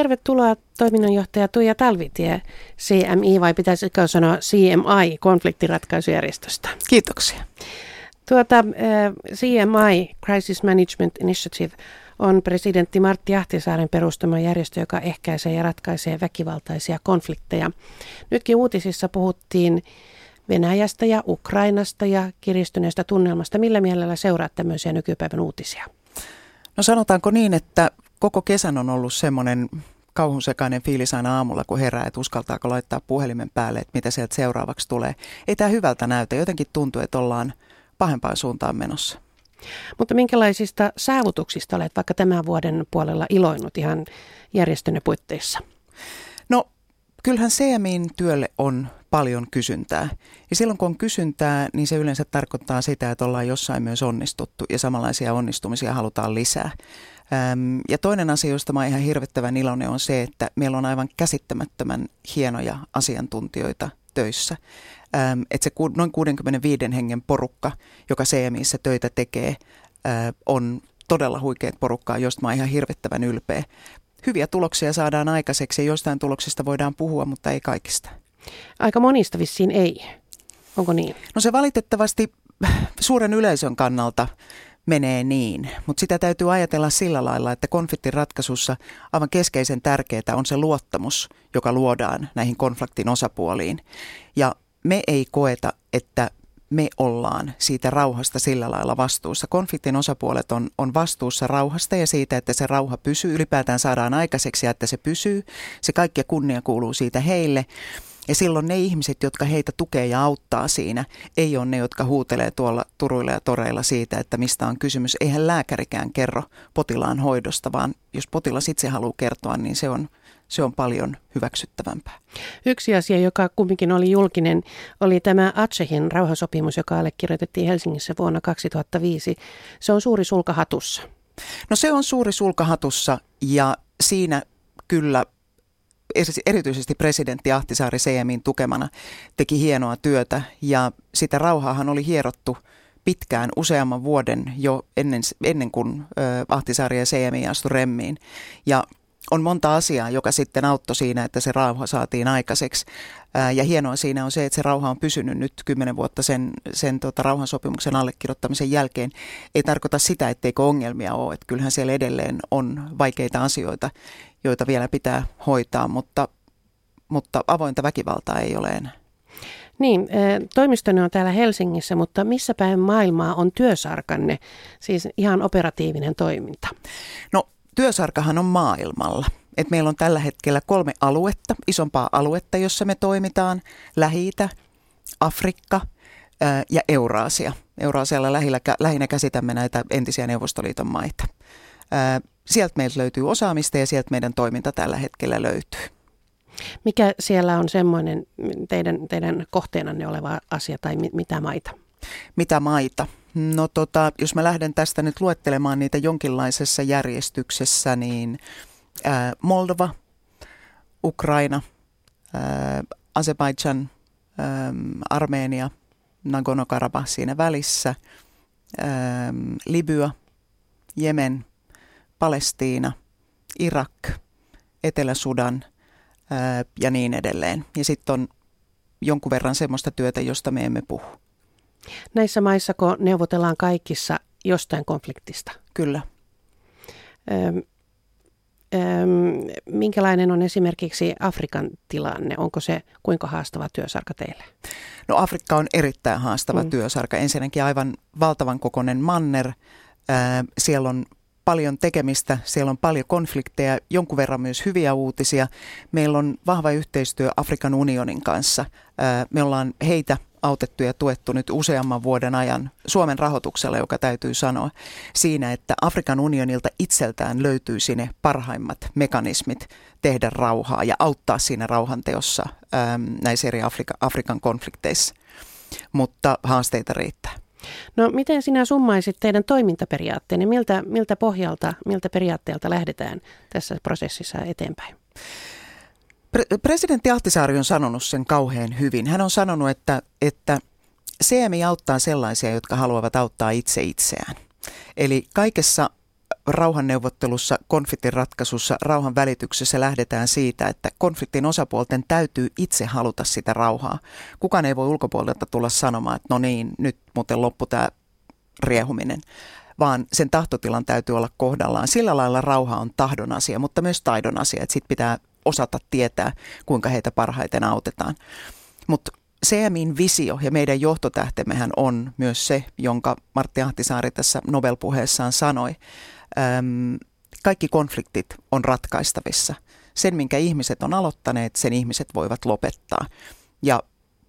tervetuloa toiminnanjohtaja Tuija Talvitie CMI vai pitäisikö sanoa CMI konfliktiratkaisujärjestöstä. Kiitoksia. Tuota, äh, CMI, Crisis Management Initiative, on presidentti Martti Ahtisaaren perustama järjestö, joka ehkäisee ja ratkaisee väkivaltaisia konflikteja. Nytkin uutisissa puhuttiin Venäjästä ja Ukrainasta ja kiristyneestä tunnelmasta. Millä mielellä seuraat tämmöisiä nykypäivän uutisia? No sanotaanko niin, että koko kesän on ollut semmoinen kauhusekainen fiilis aina aamulla, kun herää, että uskaltaako laittaa puhelimen päälle, että mitä sieltä seuraavaksi tulee. Ei tämä hyvältä näytä. Jotenkin tuntuu, että ollaan pahempaan suuntaan menossa. Mutta minkälaisista saavutuksista olet vaikka tämän vuoden puolella iloinut ihan järjestönne puitteissa? No kyllähän CMIin työlle on paljon kysyntää. Ja silloin kun on kysyntää, niin se yleensä tarkoittaa sitä, että ollaan jossain myös onnistuttu ja samanlaisia onnistumisia halutaan lisää. Ja toinen asia, josta mä ihan hirvittävän iloinen, on se, että meillä on aivan käsittämättömän hienoja asiantuntijoita töissä. Että se noin 65 hengen porukka, joka CMIssä töitä tekee, on todella huikeat porukkaa, josta mä oon ihan hirvittävän ylpeä. Hyviä tuloksia saadaan aikaiseksi ja jostain tuloksista voidaan puhua, mutta ei kaikista. Aika monista vissiin ei. Onko niin? No se valitettavasti suuren yleisön kannalta menee niin, mutta sitä täytyy ajatella sillä lailla, että konfliktin ratkaisussa aivan keskeisen tärkeää on se luottamus, joka luodaan näihin konfliktin osapuoliin. Ja me ei koeta, että me ollaan siitä rauhasta sillä lailla vastuussa. Konfliktin osapuolet on, on vastuussa rauhasta ja siitä, että se rauha pysyy, ylipäätään saadaan aikaiseksi ja että se pysyy. Se kaikki kunnia kuuluu siitä heille. Ja silloin ne ihmiset, jotka heitä tukee ja auttaa siinä, ei ole ne, jotka huutelee tuolla turuilla ja toreilla siitä, että mistä on kysymys. Eihän lääkärikään kerro potilaan hoidosta, vaan jos potilas itse haluaa kertoa, niin se on, se on paljon hyväksyttävämpää. Yksi asia, joka kumminkin oli julkinen, oli tämä Atsehin rauhasopimus, joka allekirjoitettiin Helsingissä vuonna 2005. Se on suuri sulkahatussa. No se on suuri sulkahatussa ja siinä kyllä erityisesti presidentti Ahtisaari CMin tukemana teki hienoa työtä ja sitä rauhaahan oli hierottu pitkään, useamman vuoden jo ennen, ennen kuin Ahtisaari ja CMI astu remmiin. Ja on monta asiaa, joka sitten auttoi siinä, että se rauha saatiin aikaiseksi. Ja hienoa siinä on se, että se rauha on pysynyt nyt kymmenen vuotta sen, sen tota, rauhansopimuksen allekirjoittamisen jälkeen. Ei tarkoita sitä, etteikö ongelmia ole. Että kyllähän siellä edelleen on vaikeita asioita, joita vielä pitää hoitaa, mutta, mutta avointa väkivaltaa ei ole enää. Niin, toimistonne on täällä Helsingissä, mutta missä päin maailmaa on työsarkanne, siis ihan operatiivinen toiminta? No työsarkahan on maailmalla. Et meillä on tällä hetkellä kolme aluetta, isompaa aluetta, jossa me toimitaan. lähi Afrikka ää, ja Euraasia. Euraasialla lähinnä, lähinnä käsitämme näitä entisiä Neuvostoliiton maita. Ää, sieltä meiltä löytyy osaamista ja sieltä meidän toiminta tällä hetkellä löytyy. Mikä siellä on semmoinen teidän, teidän kohteenanne oleva asia tai mitä maita? Mitä maita? No tota, jos mä lähden tästä nyt luettelemaan niitä jonkinlaisessa järjestyksessä, niin ää, Moldova, Ukraina, ää, Azerbaijan, ää, Armenia, Nagorno-Karabakh siinä välissä, ää, Libya, Jemen, Palestiina, Irak, Etelä-Sudan ää, ja niin edelleen. Ja sitten on jonkun verran semmoista työtä, josta me emme puhu. Näissä maissa, kun neuvotellaan kaikissa jostain konfliktista? Kyllä. Öm, öm, minkälainen on esimerkiksi Afrikan tilanne? Onko se kuinka haastava työsarka teille? No Afrikka on erittäin haastava mm. työsarka. Ensinnäkin aivan valtavan kokoinen manner. Äh, siellä on paljon tekemistä, siellä on paljon konflikteja, jonkun verran myös hyviä uutisia. Meillä on vahva yhteistyö Afrikan unionin kanssa. Me ollaan heitä autettu ja tuettu nyt useamman vuoden ajan Suomen rahoituksella, joka täytyy sanoa, siinä, että Afrikan unionilta itseltään löytyy sinne parhaimmat mekanismit tehdä rauhaa ja auttaa siinä rauhanteossa näissä eri Afrika, Afrikan konflikteissa. Mutta haasteita riittää. No miten sinä summaisit teidän toimintaperiaatteenne? Miltä, miltä pohjalta, miltä periaatteelta lähdetään tässä prosessissa eteenpäin? Pre- presidentti Ahtisaari on sanonut sen kauhean hyvin. Hän on sanonut, että, että CMI auttaa sellaisia, jotka haluavat auttaa itse itseään. Eli kaikessa rauhanneuvottelussa, konfliktin ratkaisussa, rauhan välityksessä lähdetään siitä, että konfliktin osapuolten täytyy itse haluta sitä rauhaa. Kukaan ei voi ulkopuolelta tulla sanomaan, että no niin, nyt muuten loppu tämä riehuminen, vaan sen tahtotilan täytyy olla kohdallaan. Sillä lailla rauha on tahdon asia, mutta myös taidon asia, että sitten pitää osata tietää, kuinka heitä parhaiten autetaan. Mutta CMIn visio ja meidän johtotähtemmehän on myös se, jonka Martti Ahtisaari tässä Nobel-puheessaan sanoi. Öm, kaikki konfliktit on ratkaistavissa. Sen, minkä ihmiset on aloittaneet, sen ihmiset voivat lopettaa. Ja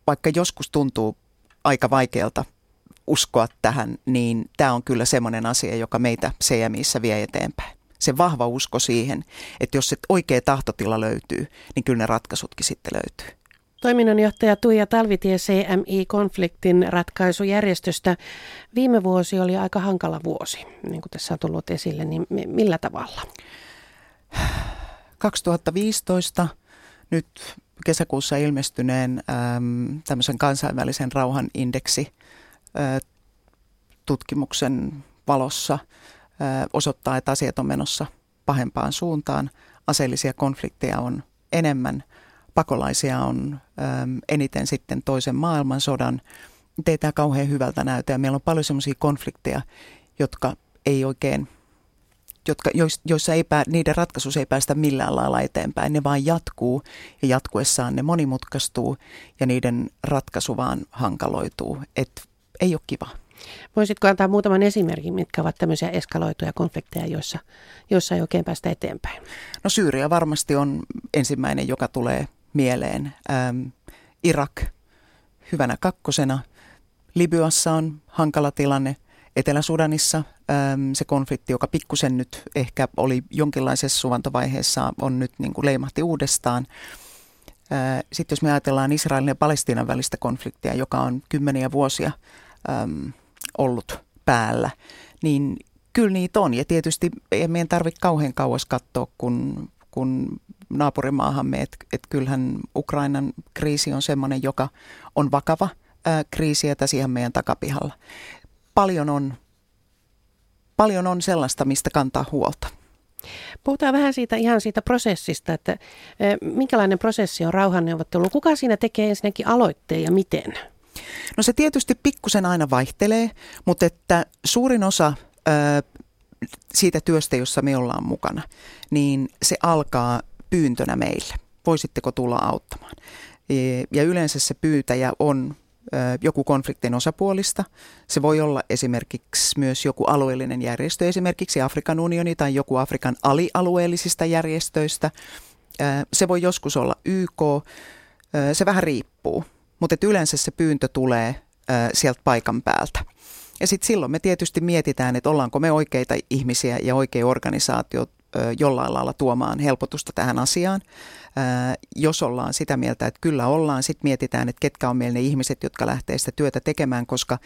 vaikka joskus tuntuu aika vaikealta uskoa tähän, niin tämä on kyllä semmoinen asia, joka meitä CMIssä vie eteenpäin. Se vahva usko siihen, että jos se oikea tahtotila löytyy, niin kyllä ne ratkaisutkin sitten löytyy. Toiminnanjohtaja Tuija Talvitie CMI-konfliktin ratkaisujärjestöstä. Viime vuosi oli aika hankala vuosi, niin kuin tässä on tullut esille, niin millä tavalla? 2015 nyt kesäkuussa ilmestyneen äm, tämmöisen kansainvälisen rauhan indeksi tutkimuksen valossa ä, osoittaa, että asiat on menossa pahempaan suuntaan. Aseellisia konflikteja on enemmän – pakolaisia on äm, eniten sitten toisen maailmansodan. Ei tämä kauhean hyvältä näytä ja meillä on paljon sellaisia konflikteja, jotka ei oikein, jotka, joissa ei pää, niiden ratkaisussa ei päästä millään lailla eteenpäin. Ne vaan jatkuu ja jatkuessaan ne monimutkaistuu ja niiden ratkaisu vaan hankaloituu. Et ei ole kiva. Voisitko antaa muutaman esimerkin, mitkä ovat tämmöisiä eskaloituja konflikteja, joissa, joissa ei oikein päästä eteenpäin? No Syyria varmasti on ensimmäinen, joka tulee mieleen. Ähm, Irak hyvänä kakkosena. Libyassa on hankala tilanne. Etelä-Sudanissa ähm, se konflikti, joka pikkusen nyt ehkä oli jonkinlaisessa suvantovaiheessa, on nyt niin kuin leimahti uudestaan. Äh, Sitten jos me ajatellaan Israelin ja Palestiinan välistä konfliktia, joka on kymmeniä vuosia äm, ollut päällä, niin kyllä niitä on. Ja tietysti ei meidän tarvitse kauhean kauas katsoa, kun, kun naapurimaahamme, että et kyllähän Ukrainan kriisi on sellainen, joka on vakava ää, kriisi ja tässä ihan meidän takapihalla. Paljon on, paljon on sellaista, mistä kantaa huolta. Puhutaan vähän siitä ihan siitä prosessista, että minkälainen prosessi on rauhanneuvottelu. Kuka siinä tekee ensinnäkin aloitteen ja miten? No se tietysti pikkusen aina vaihtelee, mutta että suurin osa siitä työstä, jossa me ollaan mukana, niin se alkaa pyyntönä meille. Voisitteko tulla auttamaan? E, ja yleensä se pyytäjä on joku konfliktin osapuolista. Se voi olla esimerkiksi myös joku alueellinen järjestö, esimerkiksi Afrikan unioni tai joku Afrikan alialueellisista järjestöistä. Se voi joskus olla YK, se vähän riippuu, mutta yleensä se pyyntö tulee sieltä paikan päältä. Ja sitten silloin me tietysti mietitään, että ollaanko me oikeita ihmisiä ja oikea organisaatio jollain lailla tuomaan helpotusta tähän asiaan. Jos ollaan sitä mieltä, että kyllä ollaan, sitten mietitään, että ketkä on meillä ne ihmiset, jotka lähtee sitä työtä tekemään, koska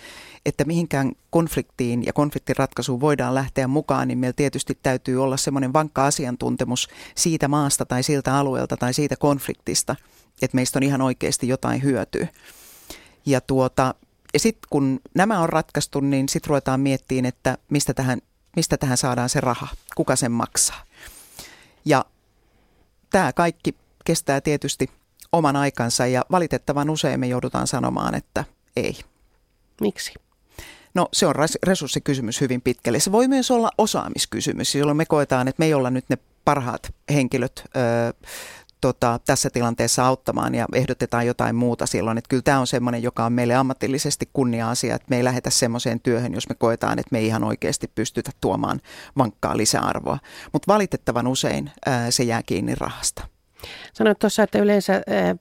että mihinkään konfliktiin ja konfliktin ratkaisuun voidaan lähteä mukaan, niin meillä tietysti täytyy olla semmoinen vankka asiantuntemus siitä maasta tai siltä alueelta tai siitä konfliktista, että meistä on ihan oikeasti jotain hyötyä. Ja tuota, ja sitten kun nämä on ratkaistu, niin sitten ruvetaan miettimään, että mistä tähän, mistä tähän saadaan se raha, kuka sen maksaa. Ja tämä kaikki kestää tietysti oman aikansa ja valitettavan usein me joudutaan sanomaan, että ei. Miksi? No se on resurssikysymys hyvin pitkälle. Se voi myös olla osaamiskysymys, jolloin me koetaan, että me ei olla nyt ne parhaat henkilöt ö, tota, tässä tilanteessa auttamaan ja ehdotetaan jotain muuta silloin. Että kyllä tämä on semmoinen, joka on meille ammatillisesti kunnia-asia, että me ei lähetä semmoiseen työhön, jos me koetaan, että me ei ihan oikeasti pystytä tuomaan vankkaa lisäarvoa. Mutta valitettavan usein ää, se jää kiinni rahasta. Sanoit tuossa, että yleensä ää,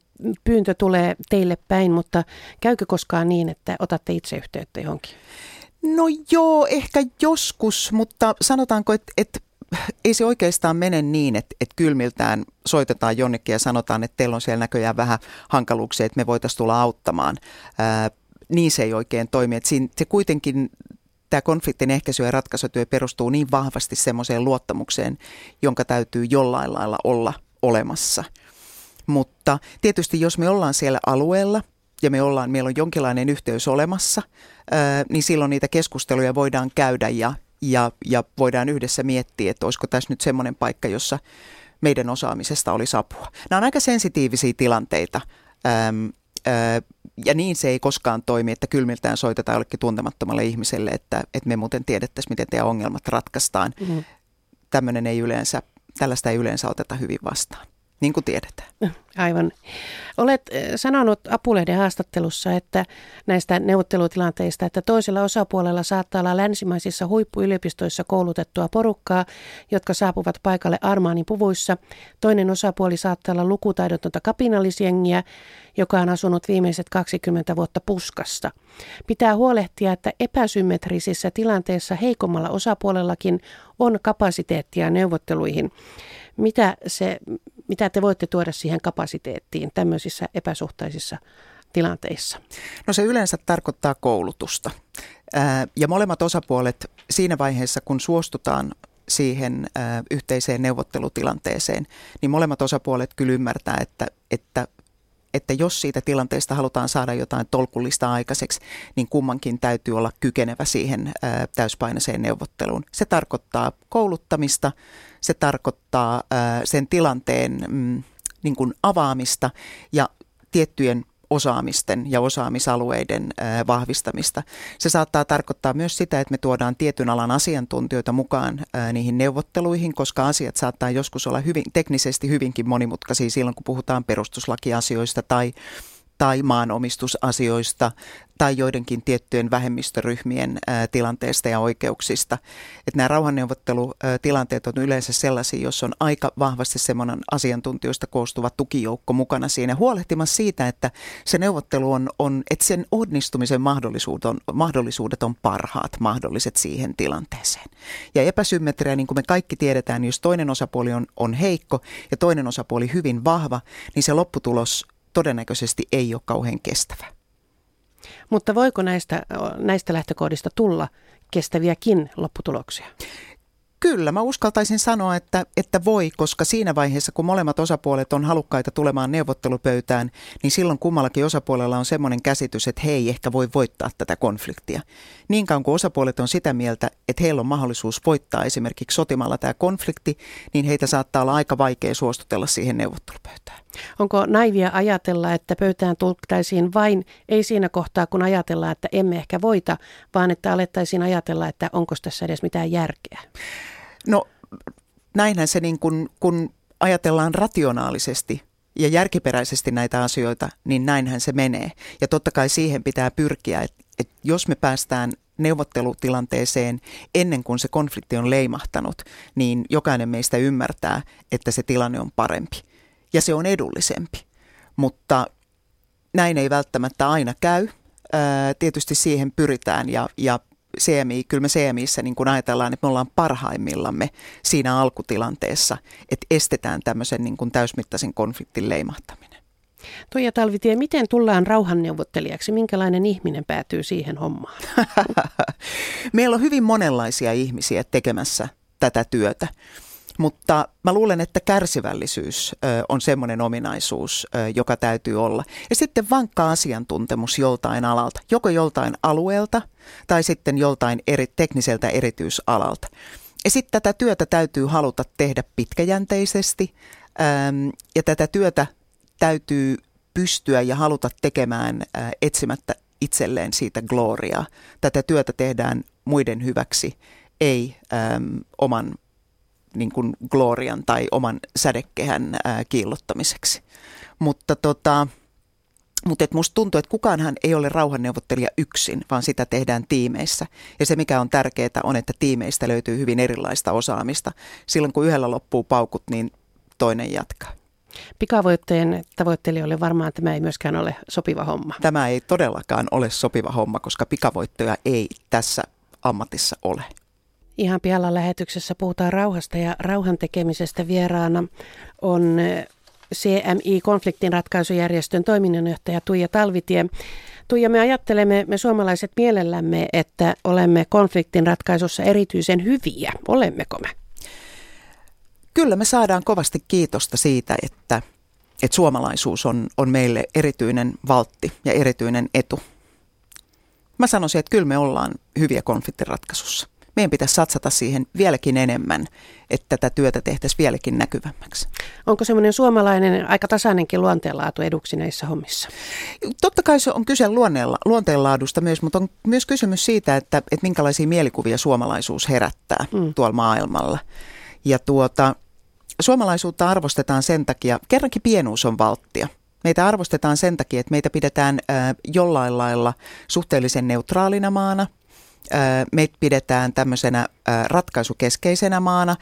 pyyntö tulee teille päin, mutta käykö koskaan niin, että otatte itse yhteyttä johonkin? No joo, ehkä joskus, mutta sanotaanko, että, että ei se oikeastaan mene niin, että, että kylmiltään soitetaan jonnekin ja sanotaan, että teillä on siellä näköjään vähän hankaluuksia, että me voitaisiin tulla auttamaan. Ää, niin se ei oikein toimi. Että siinä, se kuitenkin tämä konfliktin ehkäisy ja ratkaisutyö perustuu niin vahvasti semmoiseen luottamukseen, jonka täytyy jollain lailla olla olemassa. Mutta tietysti jos me ollaan siellä alueella ja me ollaan, meillä on jonkinlainen yhteys olemassa, ää, niin silloin niitä keskusteluja voidaan käydä ja, ja, ja voidaan yhdessä miettiä, että olisiko tässä nyt semmoinen paikka, jossa meidän osaamisesta olisi apua. Nämä on aika sensitiivisiä tilanteita. Äh, ja niin se ei koskaan toimi, että kylmiltään soitetaan jollekin tuntemattomalle ihmiselle, että, että me muuten tiedettäisiin, miten teidän ongelmat ratkaistaan. Mm-hmm. Tämmöinen ei yleensä, tällaista ei yleensä oteta hyvin vastaan niin kuin tiedetään. Aivan. Olet eh, sanonut Apulehden haastattelussa, että näistä neuvottelutilanteista, että toisella osapuolella saattaa olla länsimaisissa huippuyliopistoissa koulutettua porukkaa, jotka saapuvat paikalle armaanin puvuissa. Toinen osapuoli saattaa olla lukutaidotonta kapinallisjengiä, joka on asunut viimeiset 20 vuotta puskassa. Pitää huolehtia, että epäsymmetrisissä tilanteissa heikommalla osapuolellakin on kapasiteettia neuvotteluihin. Mitä, se, mitä te voitte tuoda siihen kapasiteettiin tämmöisissä epäsuhtaisissa tilanteissa? No se yleensä tarkoittaa koulutusta. Ja molemmat osapuolet siinä vaiheessa, kun suostutaan siihen yhteiseen neuvottelutilanteeseen, niin molemmat osapuolet kyllä ymmärtää, että, että että jos siitä tilanteesta halutaan saada jotain tolkullista aikaiseksi, niin kummankin täytyy olla kykenevä siihen täyspainoiseen neuvotteluun. Se tarkoittaa kouluttamista, se tarkoittaa sen tilanteen mm, niin kuin avaamista ja tiettyjen osaamisten ja osaamisalueiden vahvistamista. Se saattaa tarkoittaa myös sitä, että me tuodaan tietyn alan asiantuntijoita mukaan niihin neuvotteluihin, koska asiat saattaa joskus olla hyvin, teknisesti hyvinkin monimutkaisia silloin, kun puhutaan perustuslakiasioista tai tai maanomistusasioista tai joidenkin tiettyjen vähemmistöryhmien tilanteesta ja oikeuksista. Että nämä rauhanneuvottelutilanteet on yleensä sellaisia, jos on aika vahvasti semmoinen asiantuntijoista koostuva tukijoukko mukana siinä huolehtimassa siitä, että se neuvottelu on, on että sen onnistumisen mahdollisuudet on, mahdollisuudet on parhaat mahdolliset siihen tilanteeseen. Ja epäsymmetriä, niin kuin me kaikki tiedetään, jos toinen osapuoli on, on heikko ja toinen osapuoli hyvin vahva, niin se lopputulos todennäköisesti ei ole kauhean kestävä. Mutta voiko näistä, näistä lähtökohdista tulla kestäviäkin lopputuloksia? Kyllä, mä uskaltaisin sanoa, että, että voi, koska siinä vaiheessa, kun molemmat osapuolet on halukkaita tulemaan neuvottelupöytään, niin silloin kummallakin osapuolella on semmoinen käsitys, että he ei ehkä voi voittaa tätä konfliktia. Niin kauan kuin osapuolet on sitä mieltä, että heillä on mahdollisuus voittaa esimerkiksi sotimalla tämä konflikti, niin heitä saattaa olla aika vaikea suostutella siihen neuvottelupöytään. Onko naivia ajatella, että pöytään tultaisiin vain, ei siinä kohtaa kun ajatellaan, että emme ehkä voita, vaan että alettaisiin ajatella, että onko tässä edes mitään järkeä? No näinhän se niin kun, kun ajatellaan rationaalisesti ja järkiperäisesti näitä asioita, niin näinhän se menee. Ja totta kai siihen pitää pyrkiä, että, että jos me päästään neuvottelutilanteeseen ennen kuin se konflikti on leimahtanut, niin jokainen meistä ymmärtää, että se tilanne on parempi ja se on edullisempi. Mutta näin ei välttämättä aina käy. Tietysti siihen pyritään ja, ja CMI, kyllä me CMIssä niin kun ajatellaan, että me ollaan parhaimmillamme siinä alkutilanteessa, että estetään tämmöisen niin kuin täysmittaisen konfliktin leimahtaminen. Tuija Talvitie, miten tullaan rauhanneuvottelijaksi? Minkälainen ihminen päätyy siihen hommaan? Meillä on hyvin monenlaisia ihmisiä tekemässä tätä työtä. Mutta mä luulen, että kärsivällisyys on semmoinen ominaisuus, joka täytyy olla. Ja sitten vankka asiantuntemus joltain alalta, joko joltain alueelta tai sitten joltain eri, tekniseltä erityisalalta. Ja sitten tätä työtä täytyy haluta tehdä pitkäjänteisesti ja tätä työtä täytyy pystyä ja haluta tekemään etsimättä itselleen siitä gloriaa. Tätä työtä tehdään muiden hyväksi, ei äm, oman niin kuin glorian tai oman sädekehän ää, kiillottamiseksi. Mutta tota, mutta musta tuntuu, että kukaanhan ei ole rauhanneuvottelija yksin, vaan sitä tehdään tiimeissä. Ja se mikä on tärkeää on, että tiimeistä löytyy hyvin erilaista osaamista. Silloin kun yhdellä loppuu paukut, niin toinen jatkaa. Pikavoitteen tavoittelijoille varmaan tämä ei myöskään ole sopiva homma. Tämä ei todellakaan ole sopiva homma, koska pikavoittoja ei tässä ammatissa ole. Ihan pialla lähetyksessä puhutaan rauhasta ja rauhan tekemisestä vieraana on eh, CMI-konfliktin ratkaisujärjestön toiminnanjohtaja Tuija Talvitie. Tuija, me ajattelemme, me suomalaiset mielellämme, että olemme konfliktin ratkaisussa erityisen hyviä. Olemmeko me? Kyllä me saadaan kovasti kiitosta siitä, että, että suomalaisuus on, on meille erityinen valtti ja erityinen etu. Mä sanoisin, että kyllä me ollaan hyviä konfliktin ratkaisussa meidän pitäisi satsata siihen vieläkin enemmän, että tätä työtä tehtäisiin vieläkin näkyvämmäksi. Onko semmoinen suomalainen aika tasainenkin luonteenlaatu eduksi näissä hommissa? Totta kai se on kyse luonteenlaadusta myös, mutta on myös kysymys siitä, että, että minkälaisia mielikuvia suomalaisuus herättää mm. tuolla maailmalla. Ja tuota, suomalaisuutta arvostetaan sen takia, kerrankin pienuus on valttia. Meitä arvostetaan sen takia, että meitä pidetään jollain lailla suhteellisen neutraalina maana. Meitä pidetään tämmöisenä ratkaisukeskeisenä maana.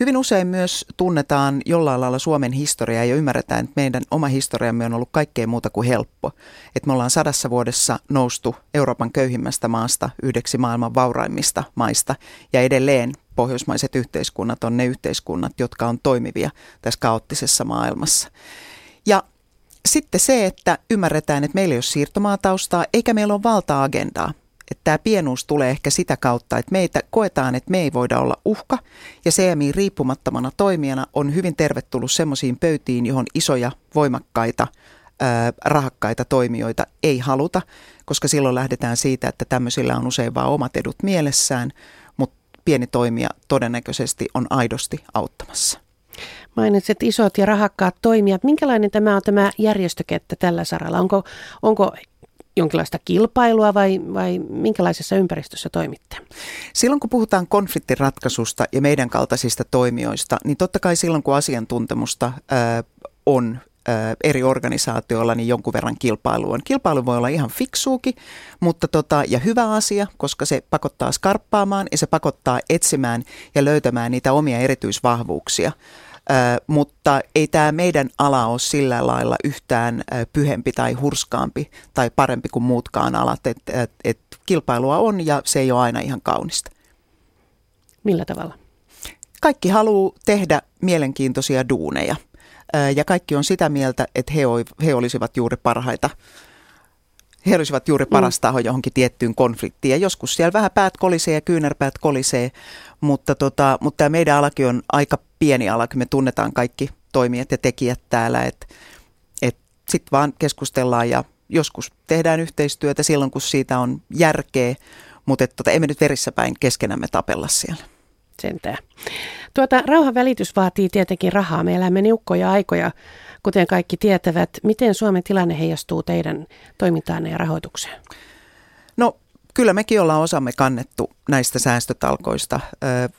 Hyvin usein myös tunnetaan jollain lailla Suomen historiaa ja ymmärretään, että meidän oma historiamme on ollut kaikkea muuta kuin helppo. Että me ollaan sadassa vuodessa noustu Euroopan köyhimmästä maasta yhdeksi maailman vauraimmista maista ja edelleen pohjoismaiset yhteiskunnat on ne yhteiskunnat, jotka on toimivia tässä kaoottisessa maailmassa. Ja sitten se, että ymmärretään, että meillä ei ole siirtomaataustaa eikä meillä ole valta-agendaa. Että tämä pienuus tulee ehkä sitä kautta, että meitä koetaan, että me ei voida olla uhka. Ja CMI riippumattomana toimijana on hyvin tervetullut semmoisiin pöytiin, johon isoja, voimakkaita, ää, rahakkaita toimijoita ei haluta, koska silloin lähdetään siitä, että tämmöisillä on usein vain omat edut mielessään, mutta pieni toimija todennäköisesti on aidosti auttamassa. Mainitset isot ja rahakkaat toimijat. Minkälainen tämä on tämä järjestökettä tällä saralla? Onko, onko jonkinlaista kilpailua vai, vai minkälaisessa ympäristössä toimitte? Silloin kun puhutaan konfliktiratkaisusta ja meidän kaltaisista toimijoista, niin totta kai silloin kun asiantuntemusta ää, on eri organisaatioilla niin jonkun verran kilpailu on. Kilpailu voi olla ihan fiksuukin mutta tota, ja hyvä asia, koska se pakottaa skarppaamaan ja se pakottaa etsimään ja löytämään niitä omia erityisvahvuuksia. Ö, mutta ei tämä meidän ala ole sillä lailla yhtään pyhempi tai hurskaampi tai parempi kuin muutkaan alat. Et, et, et kilpailua on ja se ei ole aina ihan kaunista. Millä tavalla? Kaikki haluaa tehdä mielenkiintoisia duuneja ja kaikki on sitä mieltä, että he, he olisivat juuri parhaita he olisivat juuri paras mm. taho johonkin tiettyyn konfliktiin. Ja joskus siellä vähän päät kolisee ja kyynärpäät kolisee, mutta, tota, mutta tämä meidän alakin on aika pieni ala, kun me tunnetaan kaikki toimijat ja tekijät täällä, että et, sitten vaan keskustellaan ja joskus tehdään yhteistyötä silloin, kun siitä on järkeä, mutta et, tota, emme nyt verissä päin keskenämme tapella siellä. Sentään. Tuota, rauhan välitys vaatii tietenkin rahaa. Me elämme niukkoja aikoja, kuten kaikki tietävät. Miten Suomen tilanne heijastuu teidän toimintaanne ja rahoitukseen? No kyllä mekin ollaan osamme kannettu näistä säästötalkoista.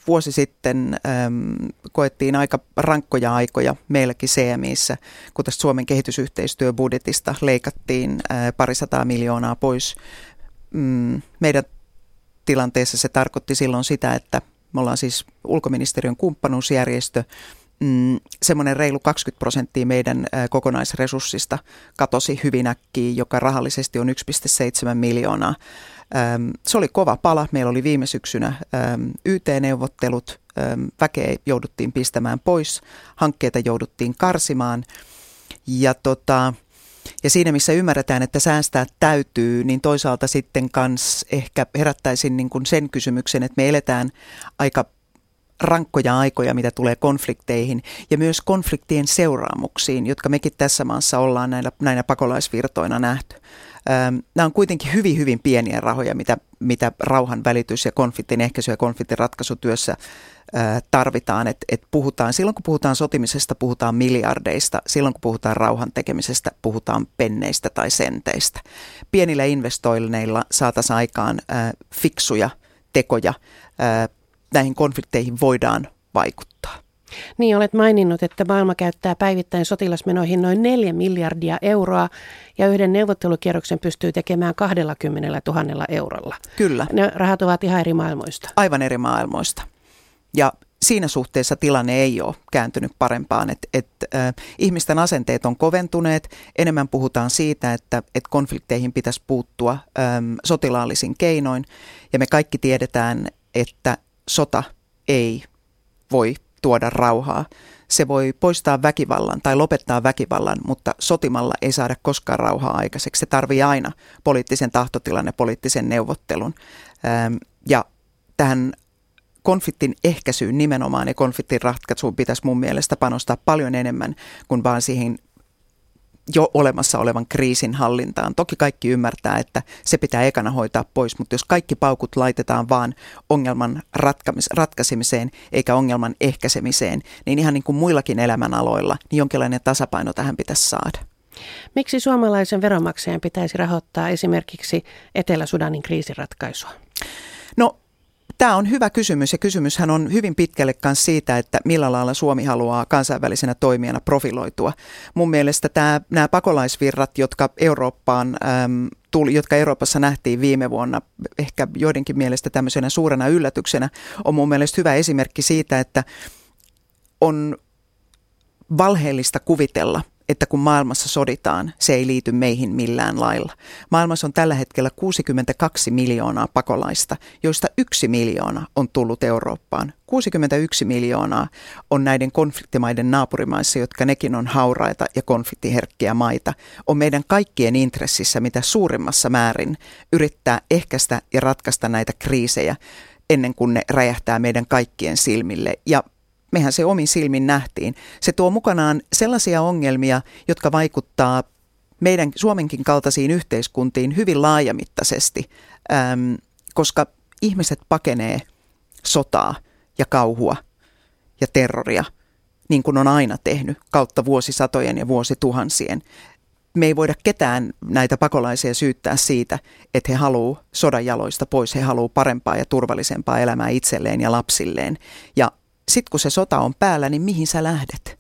Vuosi sitten koettiin aika rankkoja aikoja meilläkin CMIssä, kun tästä Suomen kehitysyhteistyöbudjetista leikattiin parisataa miljoonaa pois. Mm, meidän tilanteessa se tarkoitti silloin sitä, että me ollaan siis ulkoministeriön kumppanuusjärjestö. Mm, semmoinen reilu 20 prosenttia meidän kokonaisresurssista katosi hyvin äkkiä, joka rahallisesti on 1,7 miljoonaa. Se oli kova pala. Meillä oli viime syksynä YT-neuvottelut, väkeä jouduttiin pistämään pois, hankkeita jouduttiin karsimaan. Ja tota, ja siinä, missä ymmärretään, että säästää täytyy, niin toisaalta sitten kans ehkä herättäisin niin kuin sen kysymyksen, että me eletään aika rankkoja aikoja, mitä tulee konflikteihin ja myös konfliktien seuraamuksiin, jotka mekin tässä maassa ollaan näinä, näinä pakolaisvirtoina nähty. Nämä on kuitenkin hyvin, hyvin pieniä rahoja, mitä, mitä rauhan välitys ja konfliktin ehkäisy ja konfliktin ratkaisutyössä tarvitaan. Et, et puhutaan, silloin kun puhutaan sotimisesta, puhutaan miljardeista. Silloin kun puhutaan rauhan tekemisestä, puhutaan penneistä tai senteistä. Pienillä investoinneilla saataisiin aikaan ää, fiksuja tekoja. Ää, näihin konflikteihin voidaan vaikuttaa. Niin, olet maininnut, että maailma käyttää päivittäin sotilasmenoihin noin 4 miljardia euroa ja yhden neuvottelukierroksen pystyy tekemään 20 000 eurolla. Kyllä. Ne rahat ovat ihan eri maailmoista. Aivan eri maailmoista. Ja siinä suhteessa tilanne ei ole kääntynyt parempaan, että et, äh, ihmisten asenteet on koventuneet. Enemmän puhutaan siitä, että et konflikteihin pitäisi puuttua ähm, sotilaallisin keinoin. Ja me kaikki tiedetään, että sota ei voi tuoda rauhaa. Se voi poistaa väkivallan tai lopettaa väkivallan, mutta sotimalla ei saada koskaan rauhaa aikaiseksi. Se tarvii aina poliittisen tahtotilan ja poliittisen neuvottelun. Ähm, ja tähän konfliktin ehkäisyyn nimenomaan ja konfliktin ratkaisuun pitäisi mun mielestä panostaa paljon enemmän kuin vaan siihen jo olemassa olevan kriisin hallintaan. Toki kaikki ymmärtää, että se pitää ekana hoitaa pois, mutta jos kaikki paukut laitetaan vaan ongelman ratkaisemiseen eikä ongelman ehkäisemiseen, niin ihan niin kuin muillakin elämänaloilla, niin jonkinlainen tasapaino tähän pitäisi saada. Miksi suomalaisen veronmaksajan pitäisi rahoittaa esimerkiksi Etelä-Sudanin kriisiratkaisua? No Tämä on hyvä kysymys ja kysymyshän on hyvin pitkälle myös siitä, että millä lailla Suomi haluaa kansainvälisenä toimijana profiloitua. Mun mielestä tämä, nämä pakolaisvirrat, jotka Eurooppaan äm, tuli, jotka Euroopassa nähtiin viime vuonna, ehkä joidenkin mielestä tämmöisenä suurena yllätyksenä, on mun mielestä hyvä esimerkki siitä, että on valheellista kuvitella – että kun maailmassa soditaan, se ei liity meihin millään lailla. Maailmassa on tällä hetkellä 62 miljoonaa pakolaista, joista yksi miljoona on tullut Eurooppaan. 61 miljoonaa on näiden konfliktimaiden naapurimaissa, jotka nekin on hauraita ja konfliktiherkkiä maita. On meidän kaikkien intressissä mitä suurimmassa määrin yrittää ehkäistä ja ratkaista näitä kriisejä ennen kuin ne räjähtää meidän kaikkien silmille. Ja mehän se omin silmin nähtiin. Se tuo mukanaan sellaisia ongelmia, jotka vaikuttaa meidän Suomenkin kaltaisiin yhteiskuntiin hyvin laajamittaisesti, äm, koska ihmiset pakenee sotaa ja kauhua ja terroria, niin kuin on aina tehnyt kautta vuosisatojen ja vuosituhansien. Me ei voida ketään näitä pakolaisia syyttää siitä, että he haluavat sodan jaloista pois, he haluavat parempaa ja turvallisempaa elämää itselleen ja lapsilleen. Ja sitten kun se sota on päällä, niin mihin sä lähdet?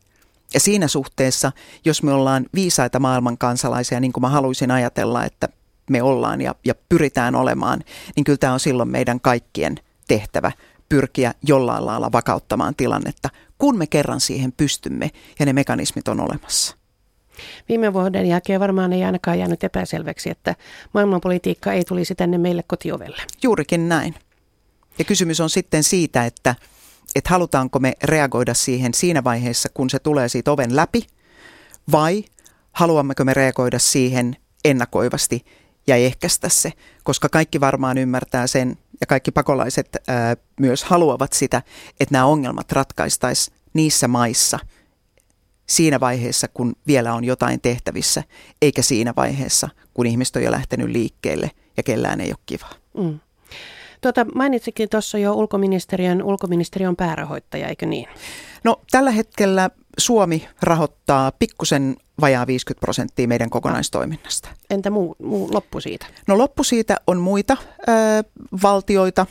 Ja siinä suhteessa, jos me ollaan viisaita maailman kansalaisia, niin kuin mä haluaisin ajatella, että me ollaan ja, ja pyritään olemaan, niin kyllä tämä on silloin meidän kaikkien tehtävä pyrkiä jollain lailla vakauttamaan tilannetta, kun me kerran siihen pystymme ja ne mekanismit on olemassa. Viime vuoden jälkeen varmaan ei ainakaan jäänyt epäselväksi, että maailmanpolitiikka ei tulisi tänne meille kotiovelle. Juurikin näin. Ja kysymys on sitten siitä, että – että halutaanko me reagoida siihen siinä vaiheessa, kun se tulee siitä oven läpi, vai haluammeko me reagoida siihen ennakoivasti ja ehkäistä se, koska kaikki varmaan ymmärtää sen ja kaikki pakolaiset ää, myös haluavat sitä, että nämä ongelmat ratkaistaisiin niissä maissa siinä vaiheessa, kun vielä on jotain tehtävissä, eikä siinä vaiheessa, kun ihmiset on jo lähtenyt liikkeelle ja kellään ei ole kivaa. Mm. Tuota, mainitsikin tuossa jo ulkoministeriön, ulkoministeriön päärahoittaja, eikö niin? No tällä hetkellä Suomi rahoittaa pikkusen vajaa 50 prosenttia meidän kokonaistoiminnasta. Entä muu, muu loppu siitä? No loppu siitä on muita ö, valtioita.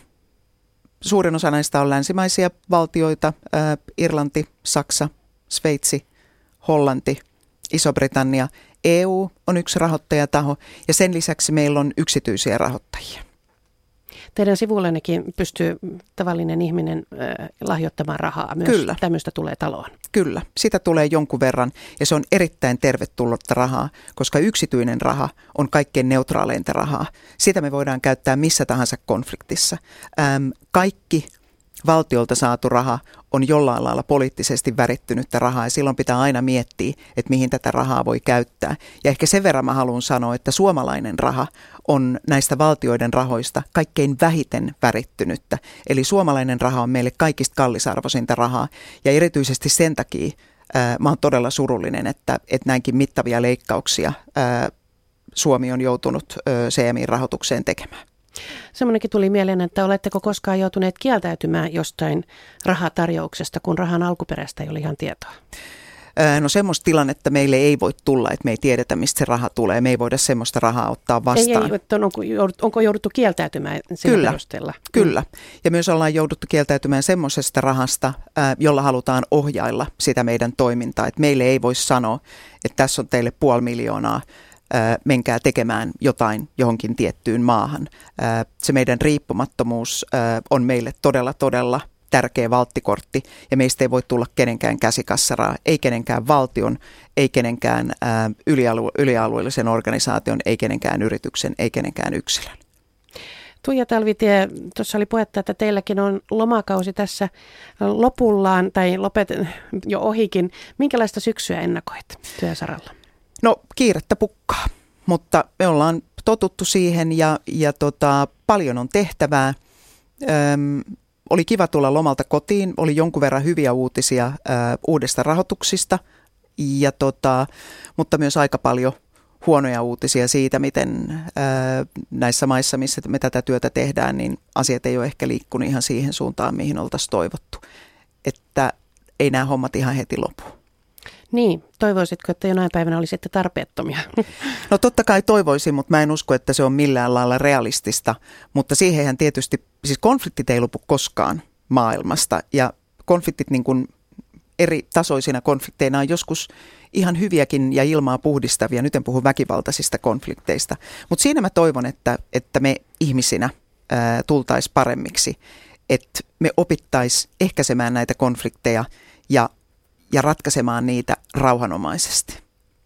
Suurin osa näistä on länsimaisia valtioita. Ö, Irlanti, Saksa, Sveitsi, Hollanti, Iso-Britannia. EU on yksi rahoittajataho ja sen lisäksi meillä on yksityisiä rahoittajia. Teidän sivullannekin pystyy tavallinen ihminen äh, lahjoittamaan rahaa. Myös Kyllä. tämmöistä tulee taloon. Kyllä, sitä tulee jonkun verran ja se on erittäin tervetullutta rahaa, koska yksityinen raha on kaikkein neutraaleinta rahaa. Sitä me voidaan käyttää missä tahansa konfliktissa. Ähm, kaikki valtiolta saatu raha on jollain lailla poliittisesti värittynyttä rahaa ja silloin pitää aina miettiä, että mihin tätä rahaa voi käyttää. Ja ehkä sen verran mä haluan sanoa, että suomalainen raha on näistä valtioiden rahoista kaikkein vähiten värittynyttä. Eli suomalainen raha on meille kaikista kallisarvoisinta rahaa ja erityisesti sen takia ää, mä oon todella surullinen, että, että näinkin mittavia leikkauksia ää, Suomi on joutunut CMI-rahoitukseen tekemään. Semmoinenkin tuli mieleen, että oletteko koskaan joutuneet kieltäytymään jostain rahatarjouksesta, kun rahan alkuperäistä ei ole ihan tietoa? No semmoista tilannetta meille ei voi tulla, että me ei tiedetä, mistä se raha tulee. Me ei voida semmoista rahaa ottaa vastaan. Ei, ei, että onko, jouduttu, onko jouduttu kieltäytymään sen kyllä, perusteella? Kyllä. Ja myös ollaan jouduttu kieltäytymään semmoisesta rahasta, jolla halutaan ohjailla sitä meidän toimintaa. Että meille ei voi sanoa, että tässä on teille puoli miljoonaa menkää tekemään jotain johonkin tiettyyn maahan. Se meidän riippumattomuus on meille todella, todella tärkeä valttikortti ja meistä ei voi tulla kenenkään käsikassaraa, ei kenenkään valtion, ei kenenkään ylialue- ylialueellisen organisaation, ei kenenkään yrityksen, ei kenenkään yksilön. Tuija Talvitie, tuossa oli puhetta, että teilläkin on lomakausi tässä lopullaan tai lopet jo ohikin. Minkälaista syksyä ennakoit työsaralla? No kiirettä pukkaa, mutta me ollaan totuttu siihen ja, ja tota, paljon on tehtävää. Öm, oli kiva tulla lomalta kotiin, oli jonkun verran hyviä uutisia ö, uudesta rahoituksista Ja tota, mutta myös aika paljon huonoja uutisia siitä, miten ää, näissä maissa, missä me tätä työtä tehdään, niin asiat ei ole ehkä liikkunut ihan siihen suuntaan, mihin oltaisiin toivottu. Että ei nämä hommat ihan heti lopu. Niin, toivoisitko, että jonain päivänä olisitte tarpeettomia? No totta kai toivoisin, mutta mä en usko, että se on millään lailla realistista. Mutta siihenhän tietysti, siis konfliktit ei lopu koskaan maailmasta. Ja konfliktit niin kuin eri tasoisina konflikteina on joskus ihan hyviäkin ja ilmaa puhdistavia. Nyt en puhu väkivaltaisista konflikteista. Mutta siinä mä toivon, että, että me ihmisinä tultaisiin paremmiksi. Että me opittaisiin ehkäisemään näitä konflikteja ja, ja ratkaisemaan niitä rauhanomaisesti.